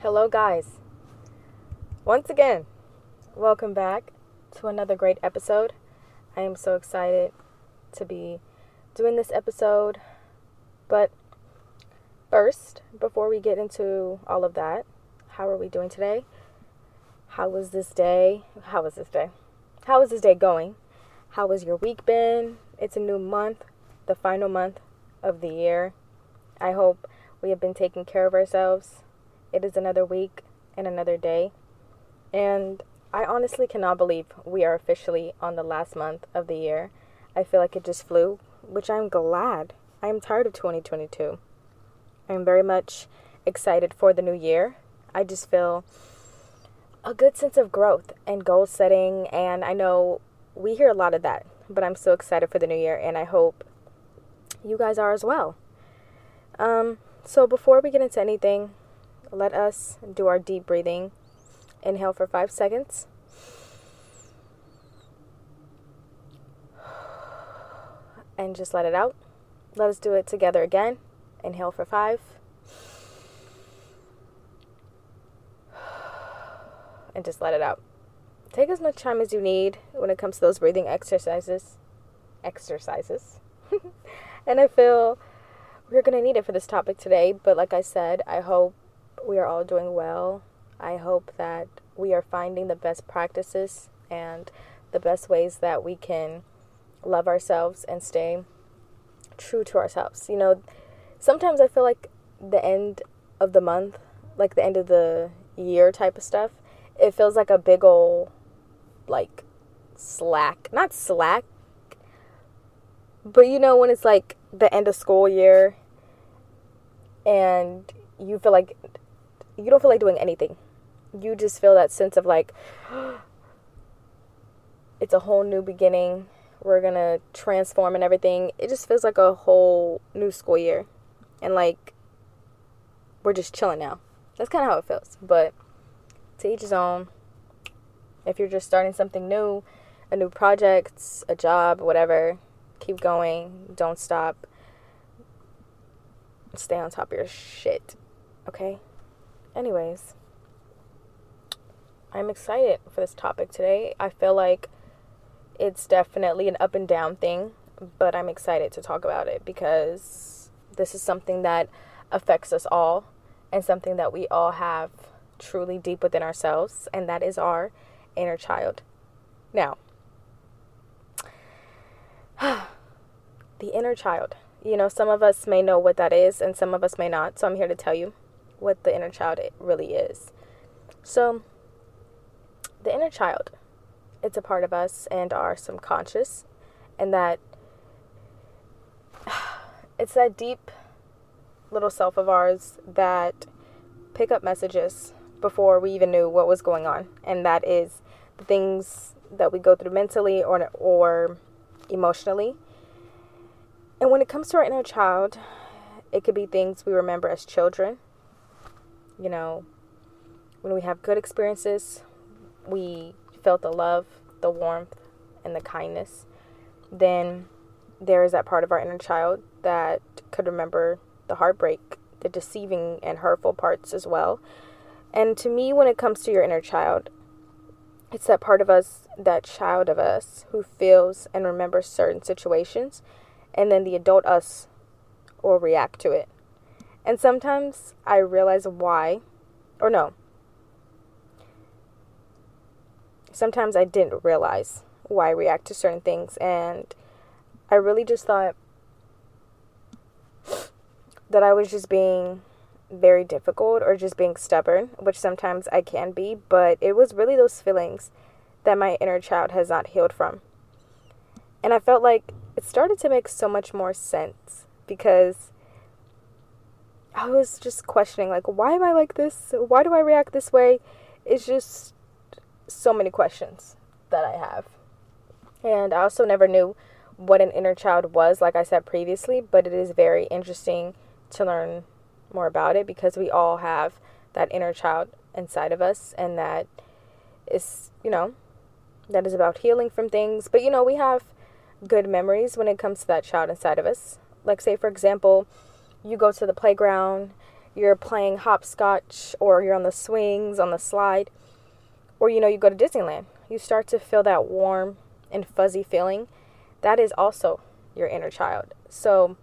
Hello, guys. Once again, welcome back to another great episode. I am so excited to be doing this episode. But first, before we get into all of that, how are we doing today? How was this day? How was this day? How is this day going? How has your week been? It's a new month, the final month of the year. I hope we have been taking care of ourselves it is another week and another day. And I honestly cannot believe we are officially on the last month of the year. I feel like it just flew, which I'm glad. I am tired of 2022. I'm very much excited for the new year. I just feel a good sense of growth and goal setting. And I know we hear a lot of that, but I'm so excited for the new year. And I hope you guys are as well. Um, so before we get into anything, let us do our deep breathing. Inhale for five seconds. And just let it out. Let us do it together again. Inhale for five. And just let it out. Take as much time as you need when it comes to those breathing exercises. Exercises. and I feel we're going to need it for this topic today. But like I said, I hope we are all doing well. I hope that we are finding the best practices and the best ways that we can love ourselves and stay true to ourselves. You know, sometimes I feel like the end of the month, like the end of the year type of stuff, it feels like a big old like slack. Not slack, but you know when it's like the end of school year and you feel like you don't feel like doing anything. You just feel that sense of like it's a whole new beginning. We're going to transform and everything. It just feels like a whole new school year. And like we're just chilling now. That's kind of how it feels. But to each his own. If you're just starting something new, a new project, a job, whatever, keep going. Don't stop. Stay on top of your shit. Okay? Anyways, I'm excited for this topic today. I feel like it's definitely an up and down thing, but I'm excited to talk about it because this is something that affects us all and something that we all have truly deep within ourselves, and that is our inner child. Now, the inner child. You know, some of us may know what that is, and some of us may not, so I'm here to tell you what the inner child really is. So, the inner child, it's a part of us and our subconscious, and that it's that deep little self of ours that pick up messages before we even knew what was going on, and that is the things that we go through mentally or or emotionally. And when it comes to our inner child, it could be things we remember as children you know, when we have good experiences, we felt the love, the warmth, and the kindness, then there is that part of our inner child that could remember the heartbreak, the deceiving and hurtful parts as well. And to me, when it comes to your inner child, it's that part of us, that child of us, who feels and remembers certain situations, and then the adult us will react to it. And sometimes I realize why, or no. Sometimes I didn't realize why I react to certain things. And I really just thought that I was just being very difficult or just being stubborn, which sometimes I can be, but it was really those feelings that my inner child has not healed from. And I felt like it started to make so much more sense because I was just questioning, like, why am I like this? Why do I react this way? It's just so many questions that I have. And I also never knew what an inner child was, like I said previously, but it is very interesting to learn more about it because we all have that inner child inside of us, and that is, you know, that is about healing from things. But, you know, we have good memories when it comes to that child inside of us. Like, say, for example, you go to the playground, you're playing hopscotch or you're on the swings, on the slide, or you know, you go to Disneyland. You start to feel that warm and fuzzy feeling. That is also your inner child. So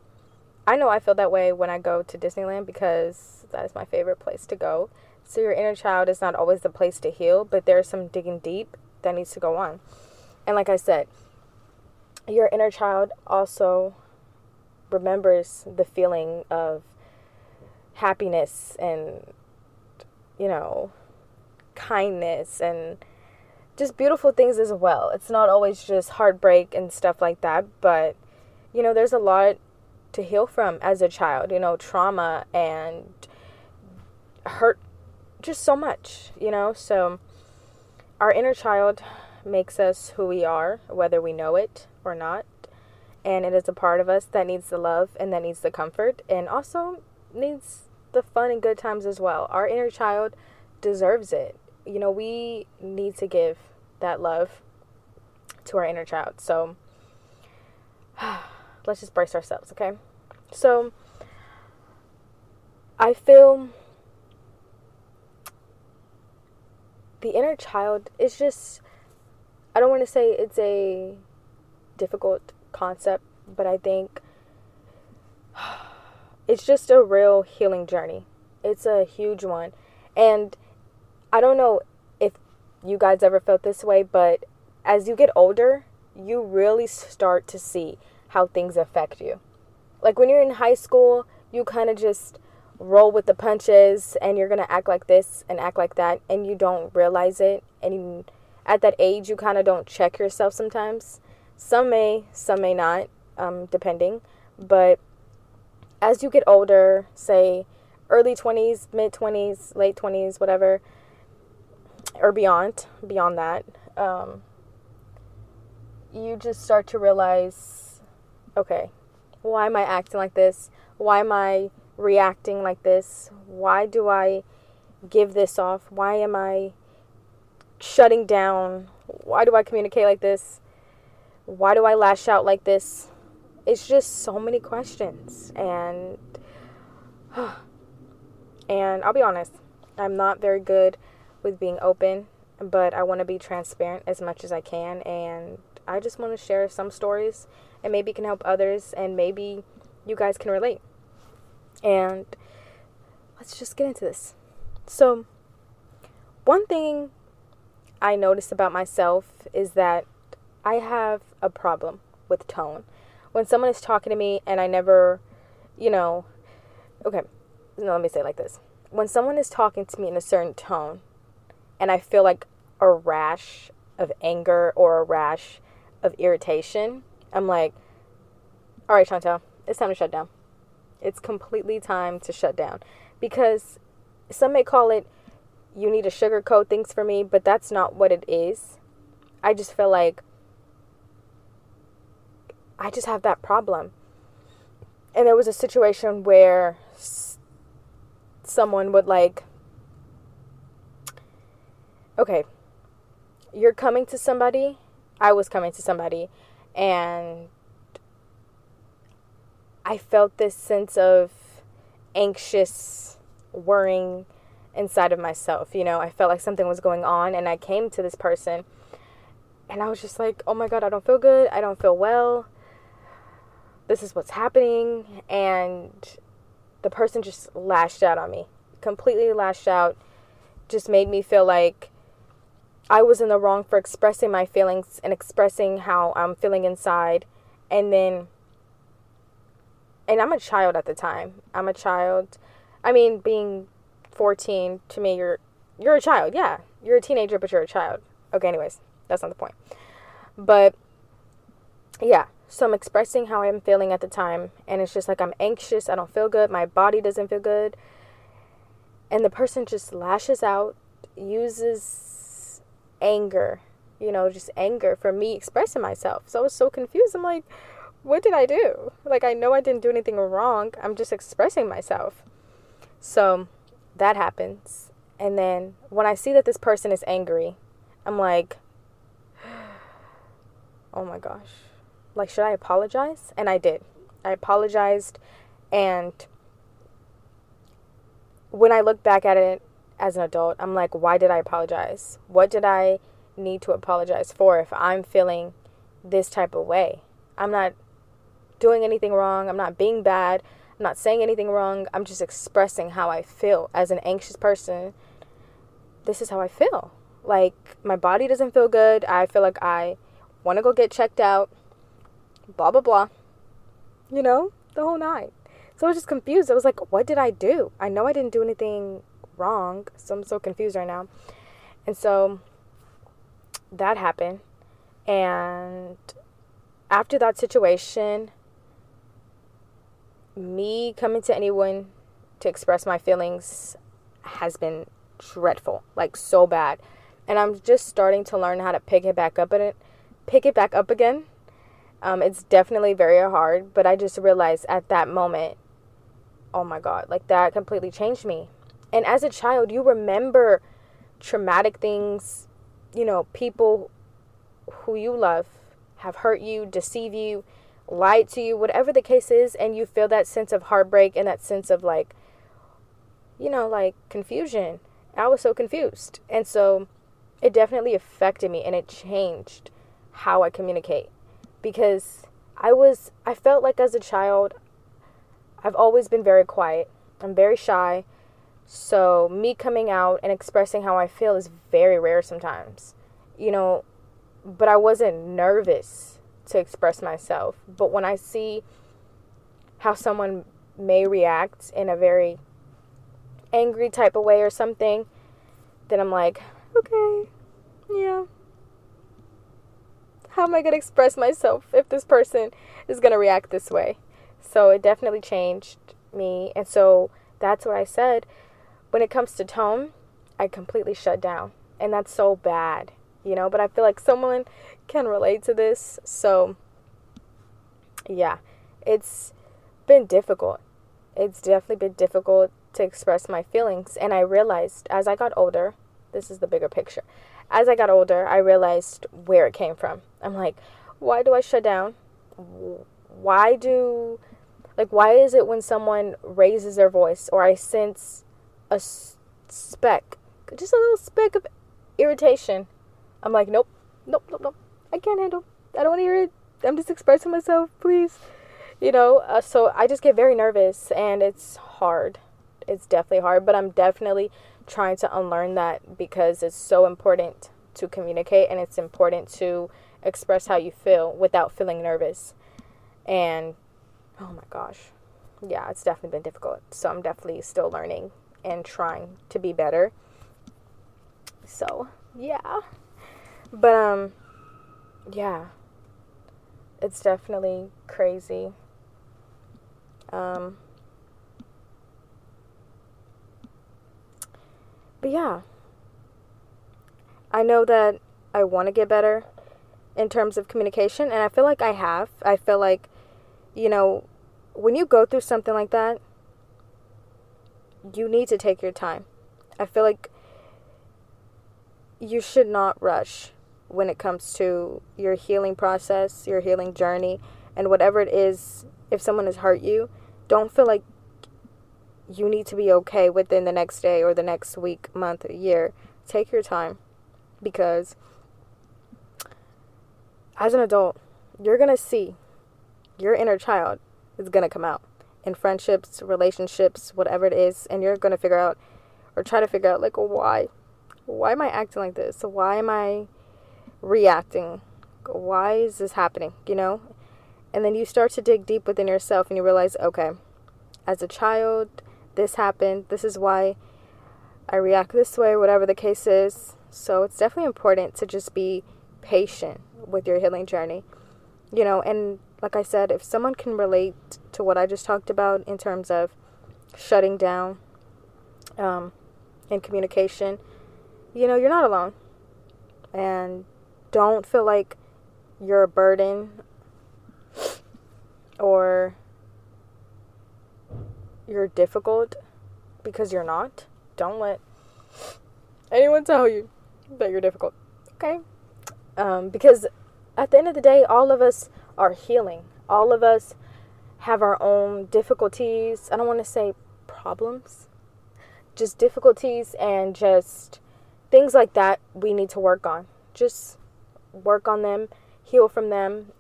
I know I feel that way when I go to Disneyland because that is my favorite place to go. So your inner child is not always the place to heal, but there's some digging deep that needs to go on. And like I said, your inner child also remembers the feeling of happiness and you know kindness and just beautiful things as well. It's not always just heartbreak and stuff like that, but you know, there's a lot to heal from as a child, you know, trauma and hurt just so much, you know? So our inner child makes us who we are, whether we know it or not. And it is a part of us that needs the love and that needs the comfort and also needs the fun and good times as well. Our inner child deserves it. You know, we need to give that love to our inner child. So let's just brace ourselves, okay? So I feel the inner child is just I don't want to say it's a difficult concept, but I think it's just a real healing journey. It's a huge one. And I don't know if you guys ever felt this way, but as you get older, you really start to see how things affect you. Like when you're in high school, you kind of just roll with the punches and you're going to act like this and act like that and you don't realize it and you, at that age you kind of don't check yourself sometimes. Some may, some may not, um, depending. But as you get older, say early 20s, mid 20s, late 20s, whatever, or beyond, beyond that, um, you just start to realize okay, why am I acting like this? Why am I reacting like this? Why do I give this off? Why am I shutting down? Why do I communicate like this? Why do I lash out like this? It's just so many questions and and I'll be honest, I'm not very good with being open, but I want to be transparent as much as I can and I just want to share some stories and maybe can help others and maybe you guys can relate. And let's just get into this. So, one thing I noticed about myself is that I have a problem with tone. When someone is talking to me and I never, you know, okay, no, let me say it like this. When someone is talking to me in a certain tone and I feel like a rash of anger or a rash of irritation, I'm like, all right, Chantel, it's time to shut down. It's completely time to shut down. Because some may call it you need to sugarcoat things for me, but that's not what it is. I just feel like I just have that problem. And there was a situation where someone would like, okay, you're coming to somebody. I was coming to somebody, and I felt this sense of anxious worrying inside of myself. You know, I felt like something was going on, and I came to this person, and I was just like, oh my God, I don't feel good. I don't feel well. This is what's happening. And the person just lashed out on me, completely lashed out, just made me feel like I was in the wrong for expressing my feelings and expressing how I'm feeling inside. And then and I'm a child at the time. I'm a child. I mean, being 14 to me, you're you're a child. Yeah, you're a teenager, but you're a child. Okay, anyways, that's not the point. But yeah, so I'm expressing how I'm feeling at the time, and it's just like I'm anxious. I don't feel good. My body doesn't feel good, and the person just lashes out, uses anger. You know, just anger for me expressing myself. So I was so confused. I'm like, what did I do? Like, I know I didn't do anything wrong. I'm just expressing myself. So that happens. And then when I see that this person is angry, I'm like, oh my gosh. Like, should I apologize? And I did. I apologized and when I look back at it as an adult, I'm like, why did I apologize? What did I need to apologize for if I'm feeling this type of way? I'm not doing anything wrong. I'm not being bad. I'm not saying anything wrong. I'm just expressing how I feel as an anxious person. This is how I feel. Like, my body doesn't feel good. I feel like I want to go get checked out. Blah, blah, blah. You know, the whole night. So I was just confused. I was like, what did I do? I know I didn't do anything wrong. So I'm so confused right now. And so that happened. And after that situation, me coming to anyone to express my feelings has been dreadful, like so bad. And I'm just starting to learn how to pick it back up and pick it back up again. Um, it's definitely very hard, but I just realized at that moment oh my God, like that completely changed me. And as a child, you remember traumatic things, you know, people who you love have hurt you, deceive you, lied to you, whatever the case is, and you feel that sense of heartbreak and that sense of like, you know, like confusion. I was so confused. And so it definitely affected me and it changed how I communicate because I was, I felt like as a child, I've always been very quiet. I'm very shy. So, me coming out and expressing how I feel is very rare sometimes. You know, but I wasn't nervous to express myself. But when I see how someone may react in a very angry type of way or something, then I'm like, okay, yeah. How am I going to express myself if this person is going to react this way? So it definitely changed me. And so that's what I said. When it comes to tone, I completely shut down. And that's so bad, you know? But I feel like someone can relate to this. So, yeah, it's been difficult. It's definitely been difficult to express my feelings. And I realized as I got older, this is the bigger picture. As I got older, I realized where it came from. I'm like, why do I shut down? Why do like, why is it when someone raises their voice or I sense a speck, just a little speck of irritation, I'm like, nope, nope, nope, nope. I can't handle. I don't want to hear it. I'm just expressing myself, please. You know, uh, so I just get very nervous and it's hard. It's definitely hard, but I'm definitely trying to unlearn that because it's so important to communicate and it's important to express how you feel without feeling nervous. And oh my gosh. Yeah, it's definitely been difficult. So I'm definitely still learning and trying to be better. So, yeah. But um yeah. It's definitely crazy. Um But yeah. I know that I want to get better in terms of communication and I feel like I have. I feel like you know, when you go through something like that, you need to take your time. I feel like you should not rush when it comes to your healing process, your healing journey, and whatever it is. If someone has hurt you, don't feel like you need to be okay within the next day or the next week, month, year. Take your time because as an adult, you're going to see your inner child is going to come out in friendships, relationships, whatever it is, and you're going to figure out or try to figure out like why why am I acting like this? Why am I reacting? Why is this happening, you know? And then you start to dig deep within yourself and you realize, okay, as a child, this happened. This is why I react this way, whatever the case is. So it's definitely important to just be patient with your healing journey. You know, and like I said, if someone can relate to what I just talked about in terms of shutting down um, in communication, you know, you're not alone. And don't feel like you're a burden or you're difficult because you're not. Don't let anyone tell you that you're difficult. Okay? Um, because at the end of the day, all of us are healing. All of us have our own difficulties. I don't want to say problems just difficulties and just things like that we need to work on. Just work on them, heal from them,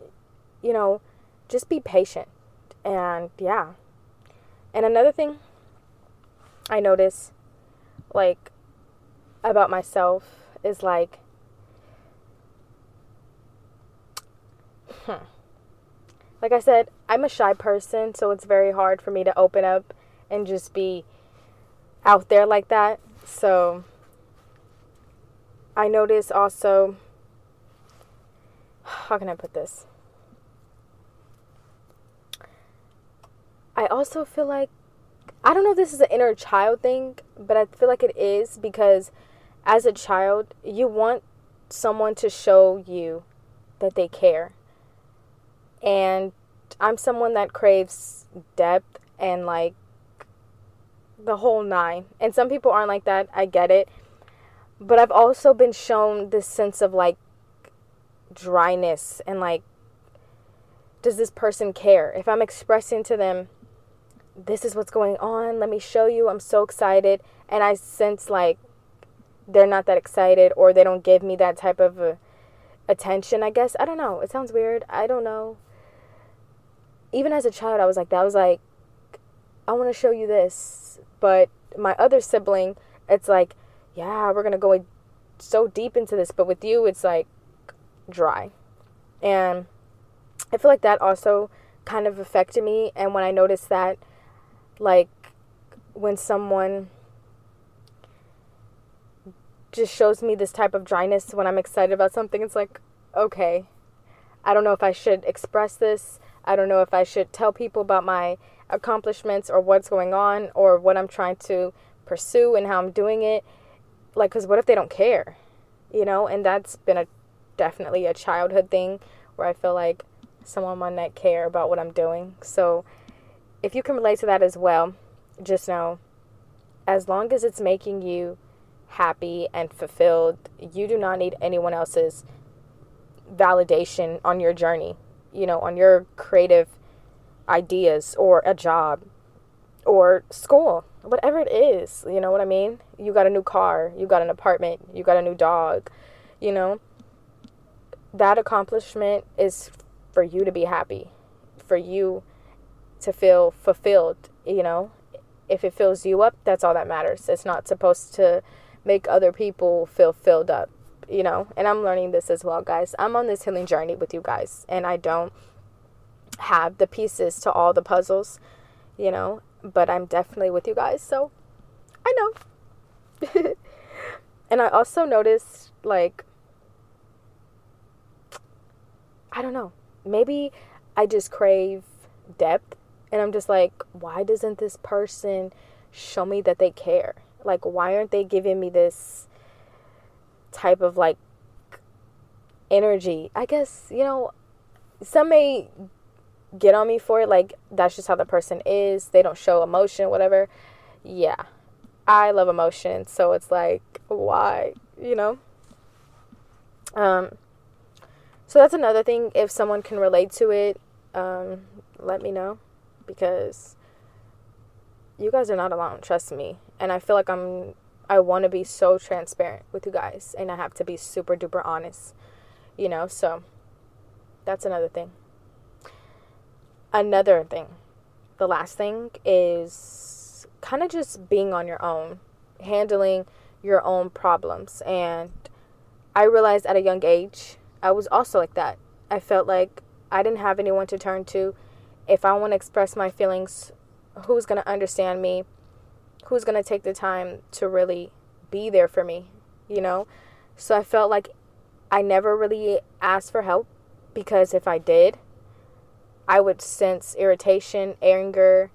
you know, just be patient. And yeah. And another thing I notice like about myself is like hmm. Like I said, I'm a shy person, so it's very hard for me to open up and just be out there like that. So I notice also how can I put this? I also feel like I don't know if this is an inner child thing, but I feel like it is because as a child, you want someone to show you that they care. And I'm someone that craves depth and like the whole nine. And some people aren't like that. I get it. But I've also been shown this sense of like dryness and like, does this person care? If I'm expressing to them, this is what's going on, let me show you, I'm so excited. And I sense like they're not that excited or they don't give me that type of uh, attention, I guess. I don't know. It sounds weird. I don't know. Even as a child, I was like that. Was like, I want to show you this. But my other sibling, it's like, yeah, we're going to go so deep into this. But with you, it's like dry. And I feel like that also kind of affected me. And when I noticed that, like, when someone just shows me this type of dryness when I'm excited about something. It's like, okay, I don't know if I should express this. I don't know if I should tell people about my accomplishments or what's going on or what I'm trying to pursue and how I'm doing it. Like, because what if they don't care? You know, and that's been a definitely a childhood thing where I feel like someone might not care about what I'm doing. So, if you can relate to that as well, just know as long as it's making you happy and fulfilled. You do not need anyone else's validation on your journey, you know, on your creative ideas or a job or school, whatever it is. You know what I mean? You got a new car, you got an apartment, you got a new dog, you know. That accomplishment is for you to be happy, for you to feel fulfilled, you know. If it fills you up, that's all that matters. It's not supposed to make other people feel filled up, you know. And I'm learning this as well, guys. I'm on this healing journey with you guys, and I don't have the pieces to all the puzzles, you know, but I'm definitely with you guys. So I know. and I also noticed, like, I don't know, maybe I just crave depth. And I'm just like, why doesn't this person show me that they care? Like, why aren't they giving me this type of like energy? I guess, you know, some may get on me for it. Like, that's just how the person is. They don't show emotion, whatever. Yeah. I love emotion. So it's like, why? You know? Um, so that's another thing. If someone can relate to it, um, let me know because you guys are not alone. Trust me and I feel like I'm I want to be so transparent with you guys and I have to be super duper honest, you know? So that's another thing. Another thing. The last thing is kind of just being on your own, handling your own problems. And I realized at a young age, I was also like that. I felt like I didn't have anyone to turn to. If I want to express my feelings, who's going to understand me? who's going to take the time to really be there for me, you know? So I felt like I never really asked for help because if I did, I would sense irritation, anger,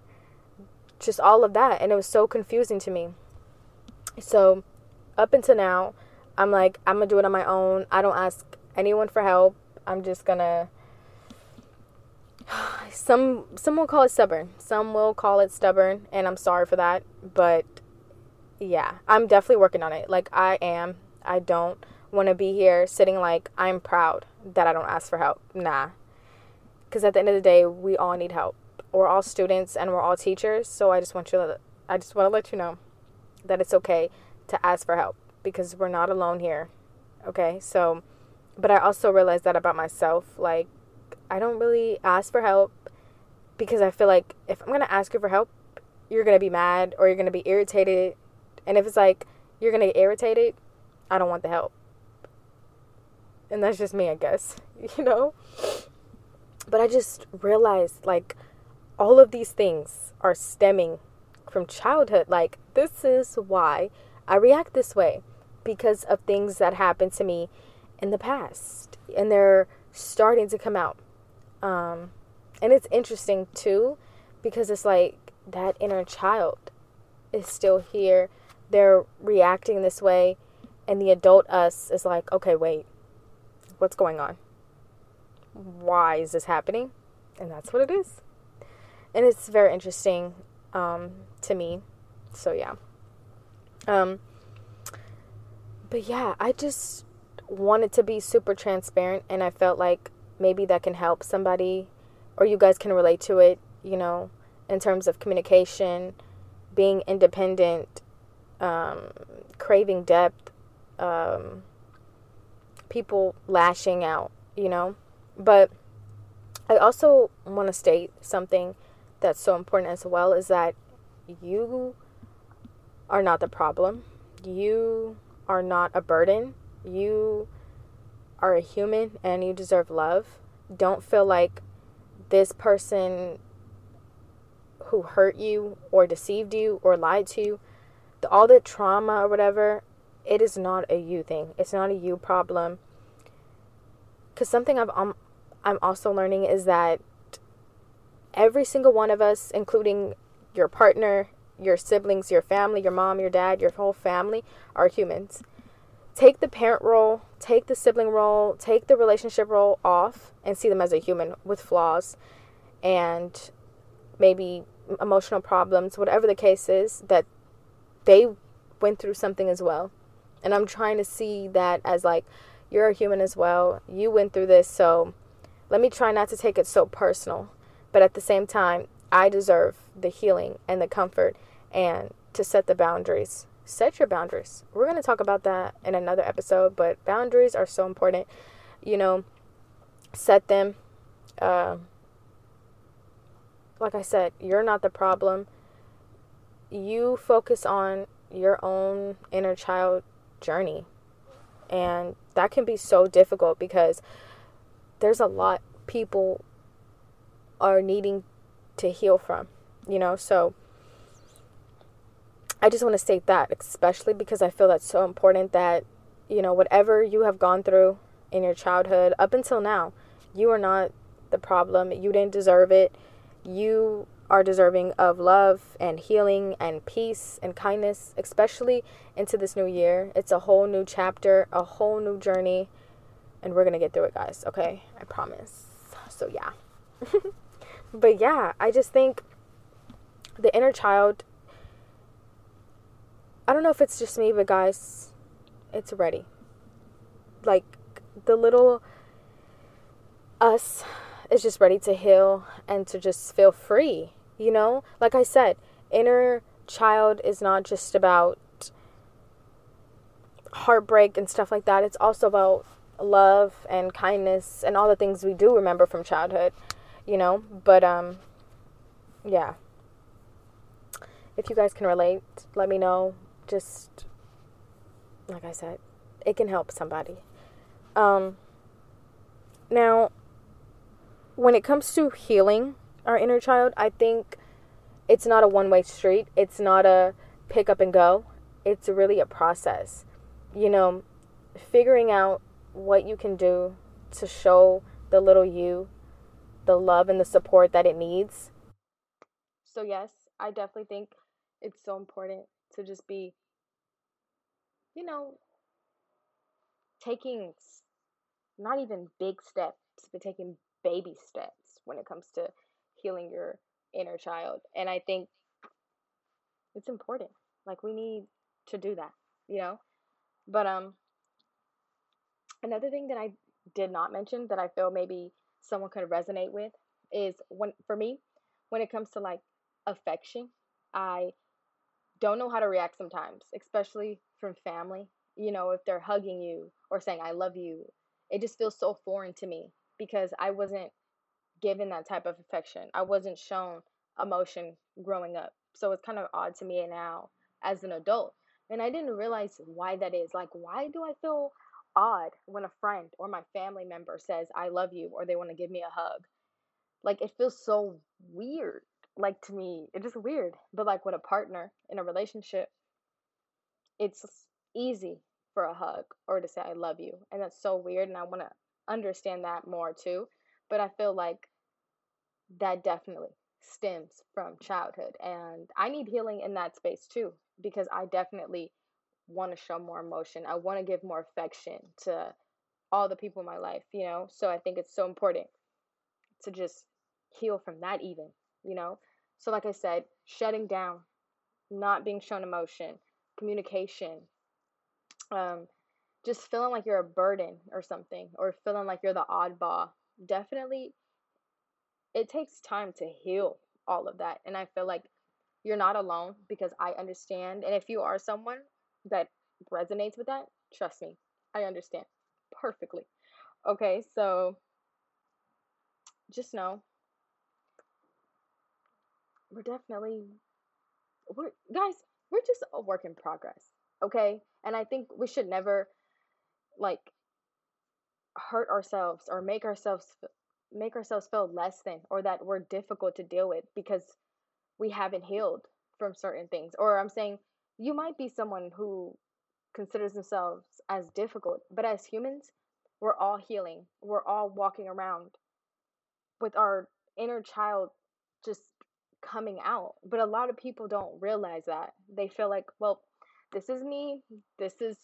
just all of that. And it was so confusing to me. So up until now, I'm like, I'm going to do it on my own. I don't ask anyone for help. I'm just going to some some will call it stubborn. Some will call it stubborn, and I'm sorry for that. But yeah, I'm definitely working on it. Like I am. I don't want to be here sitting like I'm proud that I don't ask for help. Nah. Cuz at the end of the day, we all need help. We're all students and we're all teachers, so I just want you to I just want to let you know. that it's okay to ask for help because we're not alone here. Okay? So, but I also realized that about myself. Like, I don't really ask for help because I feel like if I'm going to ask you for help, you're going to be mad or you're going to be irritated. And if it's like you're going to get irritated, I don't want the help. And that's just me, I guess, you know? But I just realized like all of these things are stemming from childhood. Like, this is why I react this way because of things that happened to me in the past. And they're starting to come out. Um, and it's interesting too because it's like that inner child is still here. They're reacting this way. And the adult us is like, okay, wait, what's going on? Why is this happening? And that's what it is. And it's very interesting um, to me. So, yeah. Um, but yeah, I just wanted to be super transparent, and I felt like maybe that can help somebody, or you guys can relate to it, you know, in terms of communication, being independent, um, craving depth, um, people lashing out, you know. But I also want to state something that's so important as well is that you are not the problem. You are not a burden. You are a human and you deserve love. Don't feel like this person who hurt you or deceived you or lied to you, the, all the trauma or whatever, it is not a you thing. It's not a you problem. Because something I've, um, I'm also learning is that every single one of us, including your partner, your siblings, your family, your mom, your dad, your whole family, are humans. Take the parent role, take the sibling role, take the relationship role off and see them as a human with flaws and maybe emotional problems, whatever the case is, that they went through something as well. And I'm trying to see that as like, you're a human as well. You went through this, so let me try not to take it so personal. But at the same time, I deserve the healing and the comfort and to set the boundaries. Set your boundaries. We're going to talk about that in another episode, but boundaries are so important. You know, set them. Uh, like I said, you're not the problem. You focus on your own inner child journey. And that can be so difficult because there's a lot people are needing to heal from, you know? So I just want to state that, especially because I feel that's so important that, you know, whatever you have gone through in your childhood up until now, you are not the problem. You didn't deserve it. You are deserving of love and healing and peace and kindness, especially into this new year. It's a whole new chapter, a whole new journey, and we're going to get through it, guys, okay? I promise. So, yeah. but yeah, I just think the inner child I don't know if it's just me, but guys, it's ready. Like the little us is just ready to heal and to just feel free, you know? Like I said, inner child is not just about heartbreak and stuff like that. It's also about love and kindness and all the things we do remember from childhood, you know? But um yeah. If you guys can relate, let me know just like I said, it can help somebody. Um, now, when it comes to healing our inner child, I think it's not a one way street. It's not a pick up and go. It's really a process. You know, figuring out what you can do to show the little you the love and the support that it needs. So, yes, I definitely think it's so important to just be you know, taking not even big steps, but taking baby steps when it comes to healing your inner child. And I think it's important. Like we need to do that, you know? But um another thing that I did not mention that I feel maybe someone could resonate with is when for me, when it comes to like affection, I don't know how to react sometimes, especially from family. You know, if they're hugging you or saying, I love you, it just feels so foreign to me because I wasn't given that type of affection. I wasn't shown emotion growing up. So it's kind of odd to me now as an adult. And I didn't realize why that is. Like, why do I feel odd when a friend or my family member says, I love you, or they want to give me a hug? Like, it feels so weird. Like, to me, it's just weird. But, like, with a partner in a relationship, it's easy for a hug or to say, I love you. And that's so weird. And I want to understand that more too. But I feel like that definitely stems from childhood. And I need healing in that space too, because I definitely want to show more emotion. I want to give more affection to all the people in my life, you know? So I think it's so important to just heal from that, even, you know? So, like I said, shutting down, not being shown emotion, communication, um, just feeling like you're a burden or something, or feeling like you're the oddball. Definitely it takes time to heal all of that. And I feel like you're not alone because I understand. And if you are someone that resonates with that, trust me, I understand perfectly. Okay, so just know we're definitely we're guys, we're just a work in progress. Okay? And I think we should never like hurt ourselves or make ourselves make ourselves feel less than or that we're difficult to deal with because we haven't healed from certain things. Or I'm saying you might be someone who considers themselves as difficult, but as humans, we're all healing. We're all walking around with our inner child just coming out. But a lot of people don't realize that. They feel like, well, this is me. This is,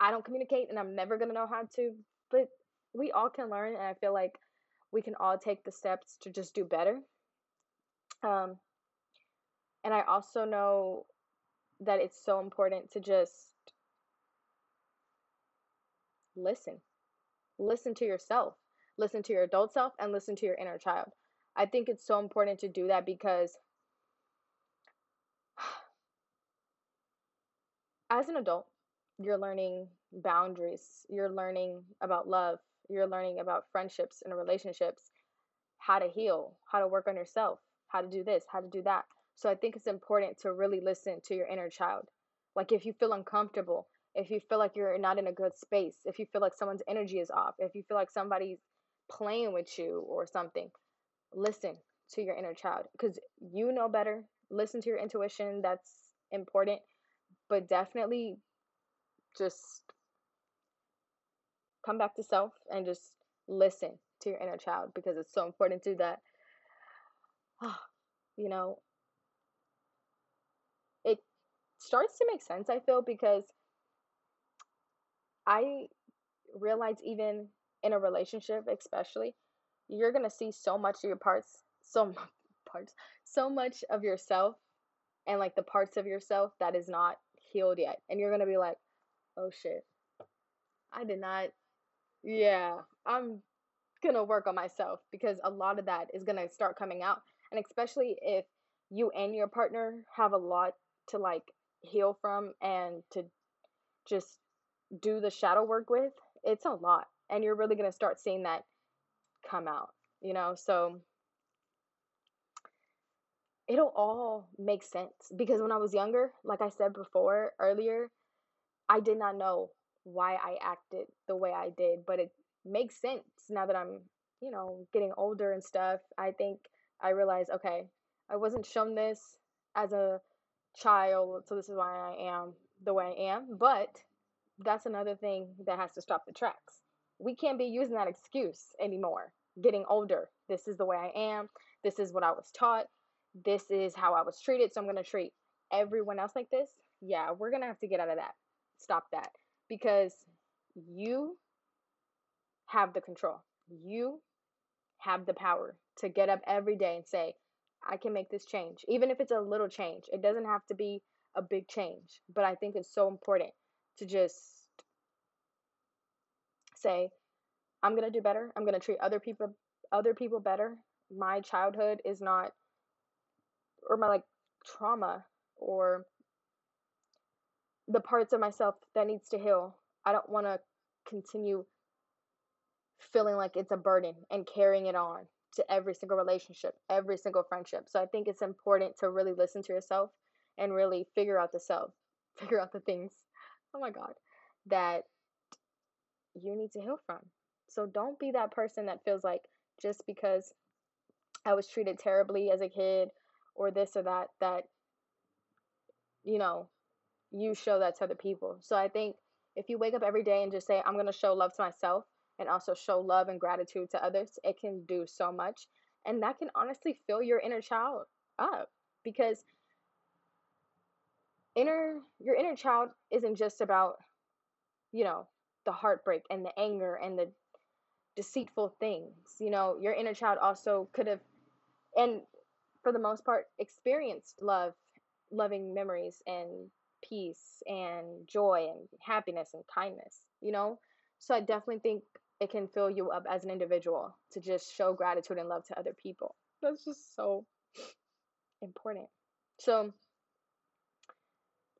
I don't communicate and I'm never going to know how to. But we all can learn. And I feel like we can all take the steps to just do better. Um, and I also know that it's so important to just listen. Listen to yourself, listen to your adult self, and listen to your inner child. I think it's so important to do that because as an adult, you're learning boundaries, you're learning about love, you're learning about friendships and relationships, how to heal, how to work on yourself, how to do this, how to do that. So I think it's important to really listen to your inner child. Like if you feel uncomfortable, if you feel like you're not in a good space, if you feel like someone's energy is off, if you feel like somebody's playing with you or something, listen to your inner child because you know better. Listen to your intuition. That's important. But definitely just come back to self and just listen to your inner child because it's so important to that. you know, it starts to make sense, I feel, because I realize even in a relationship, especially, you're gonna see so much of your parts, so much parts, so much of yourself, and like the parts of yourself that is not healed yet, and you're gonna be like, oh shit, I did not yeah, I'm gonna work on myself because a lot of that is gonna start coming out. And especially if you and your partner have a lot to like heal from and to just do the shadow work with, it's a lot. And you're really gonna start seeing that come out, you know? So it'll all make sense because when I was younger, like I said before earlier, I did not know why I acted the way I did, but it makes sense now that I'm, you know, getting older and stuff. I think I realized, okay, I wasn't shown this as a child, so this is why I am the way I am. But that's another thing that has to stop the tracks. We can't be using that excuse anymore. Getting older, this is the way I am. This is what I was taught. This is how I was treated. So I'm going to treat everyone else like this. Yeah, we're going to have to get out of that. Stop that because you have the control. You have the power to get up every day and say, I can make this change. Even if it's a little change, it doesn't have to be a big change. But I think it's so important to just say, I'm going to do better. I'm going to treat other people other people better. My childhood is not or my like trauma or the parts of myself that needs to heal. I don't want to continue feeling like it's a burden and carrying it on to every single relationship, every single friendship. So I think it's important to really listen to yourself and really figure out the self, figure out the things, oh my God, that you need to heal from. So don't be that person that feels like just because I was treated terribly as a kid or this or that, that, you know, you show that to other people. So I think if you wake up every day and just say, I'm going to show love to myself and also show love and gratitude to others, it can do so much. And that can honestly fill your inner child up because inner your inner child isn't just about you know the heartbreak and the anger and the deceitful things you know your inner child also could have and for the most part experienced love loving memories and peace and joy and happiness and kindness you know? So i definitely think it can fill you up as an individual to just show gratitude and love to other people. That's just so important. So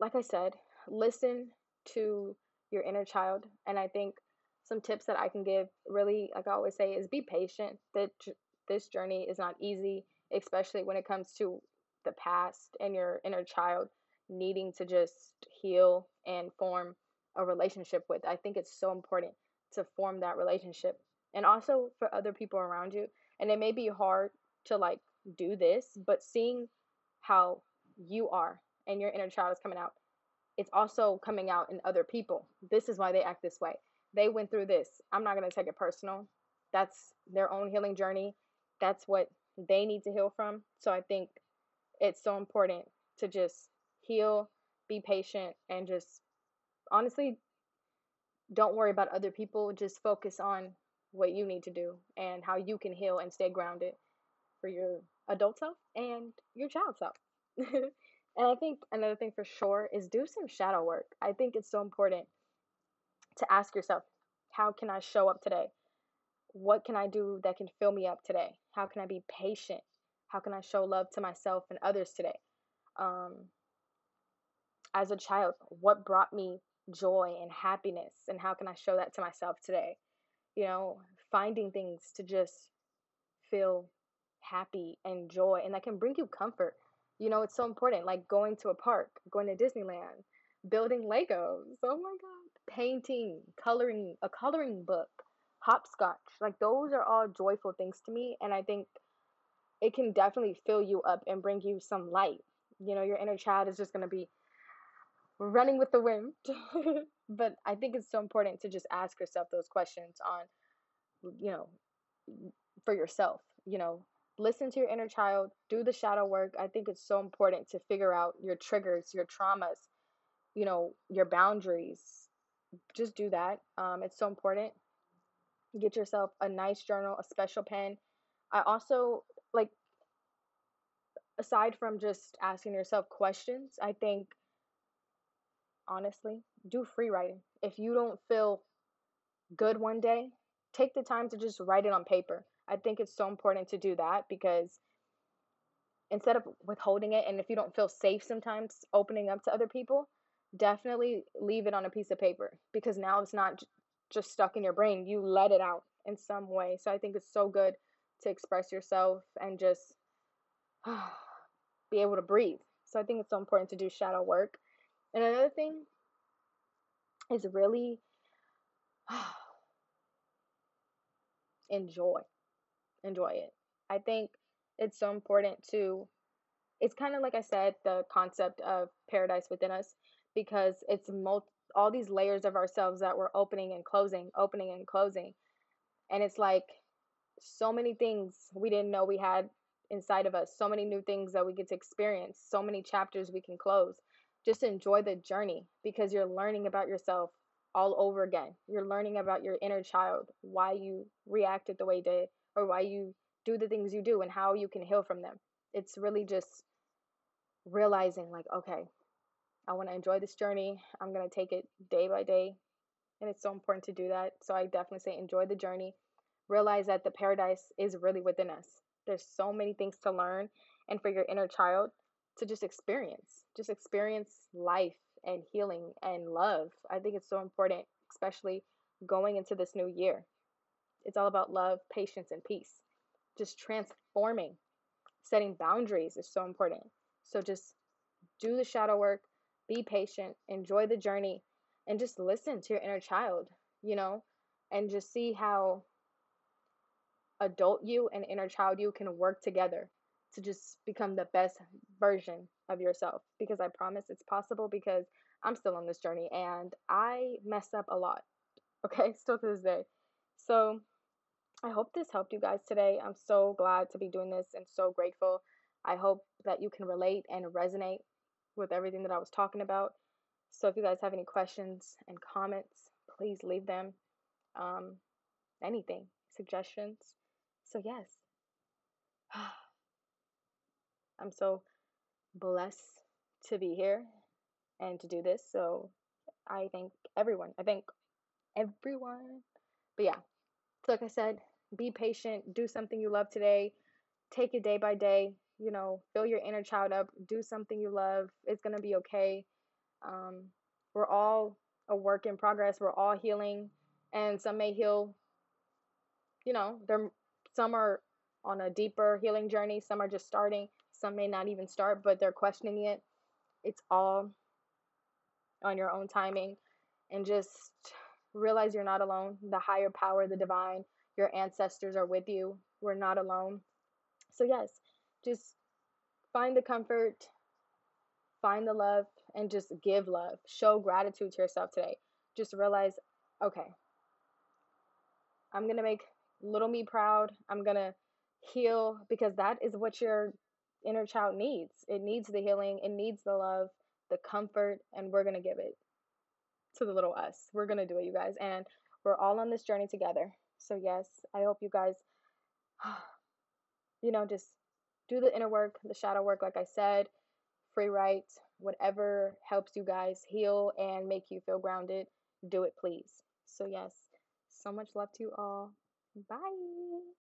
like I said, listen to your inner child. And I think some tips that I can give really, like I always say, is be patient. That this journey is not easy, especially when it comes to the past and your inner child needing to just heal and form a relationship with. I think it's so important to form that relationship and also for other people around you. And it may be hard to like do this, but seeing how you are and your inner child is coming out, it's also coming out in other people. This is why they act this way. They went through this. I'm not going to take it personal. That's their own healing journey. That's what they need to heal from. So I think it's so important to just heal, be patient, and just honestly don't worry about other people. Just focus on what you need to do and how you can heal and stay grounded for your adult self and your child self. And I think another thing for sure is do some shadow work. I think it's so important to ask yourself, how can I show up today? What can I do that can fill me up today? How can I be patient? How can I show love to myself and others today? Um, as a child, what brought me joy and happiness? And how can I show that to myself today? You know, finding things to just feel happy and joy, and that can bring you comfort you know, it's so important. Like going to a park, going to Disneyland, building Legos. Oh my God. Painting, coloring, a coloring book, hopscotch. Like those are all joyful things to me. And I think it can definitely fill you up and bring you some light. You know, your inner child is just going to be running with the wind. but I think it's so important to just ask yourself those questions on, you know, for yourself. You know, listen to your inner child, do the shadow work. I think it's so important to figure out your triggers, your traumas, you know, your boundaries. Just do that. Um, it's so important. Get yourself a nice journal, a special pen. I also like, aside from just asking yourself questions, I think honestly, do free writing. If you don't feel good one day, take the time to just write it on paper. I think it's so important to do that because instead of withholding it, and if you don't feel safe sometimes opening up to other people, definitely leave it on a piece of paper because now it's not just stuck in your brain. You let it out in some way. So I think it's so good to express yourself and just be able to breathe. So I think it's so important to do shadow work. And another thing is really enjoy enjoy it. I think it's so important to it's kind of like I said the concept of paradise within us because it's all these layers of ourselves that we're opening and closing, opening and closing. And it's like so many things we didn't know we had inside of us, so many new things that we get to experience, so many chapters we can close. Just enjoy the journey because you're learning about yourself all over again. You're learning about your inner child, why you reacted the way you did, or why you do the things you do and how you can heal from them. It's really just realizing, like, okay, I want to enjoy this journey. I'm going to take it day by day. And it's so important to do that. So I definitely say enjoy the journey. Realize that the paradise is really within us. There's so many things to learn and for your inner child to just experience. Just experience life and healing and love. I think it's so important, especially going into this new year. It's all about love, patience, and peace. Just transforming, setting boundaries is so important. So just do the shadow work, be patient, enjoy the journey, and just listen to your inner child, you know, and just see how adult you and inner child you can work together to just become the best version of yourself because I promise it's possible because I'm still on this journey and I mess up a lot. Okay, still to this day. So I hope this helped you guys today. I'm so glad to be doing this and so grateful. I hope that you can relate and resonate with everything that I was talking about. So if you guys have any questions and comments, please leave them. Um, anything, suggestions. So, yes, I'm so blessed to be here and to do this. So, I thank everyone. I thank everyone. But yeah, so like I said, be patient, do something you love today, take it day by day, you know, fill your inner child up, do something you love. It's going to be okay. Um, we're all a work in progress, we're all healing, and some may heal, you know, they're some are on a deeper healing journey, some are just starting, some may not even start, but they're questioning it. It's all on your own timing. And just realize you're not alone. The higher power, the divine, your ancestors are with you. We're not alone. So, yes, just find the comfort, find the love, and just give love. Show gratitude to yourself today. Just realize, okay, I'm going to make little me proud. I'm going to heal because that is what your inner child needs. It needs the healing, it needs the love, the comfort, and we're going to give it to the little us. We're going to do it, you guys. And we're all on this journey together. So, yes, I hope you guys, you know, just do the inner work, the shadow work, like I said, free write, whatever helps you guys heal and make you feel grounded, do it, please. So, yes, so much love to you all. Bye.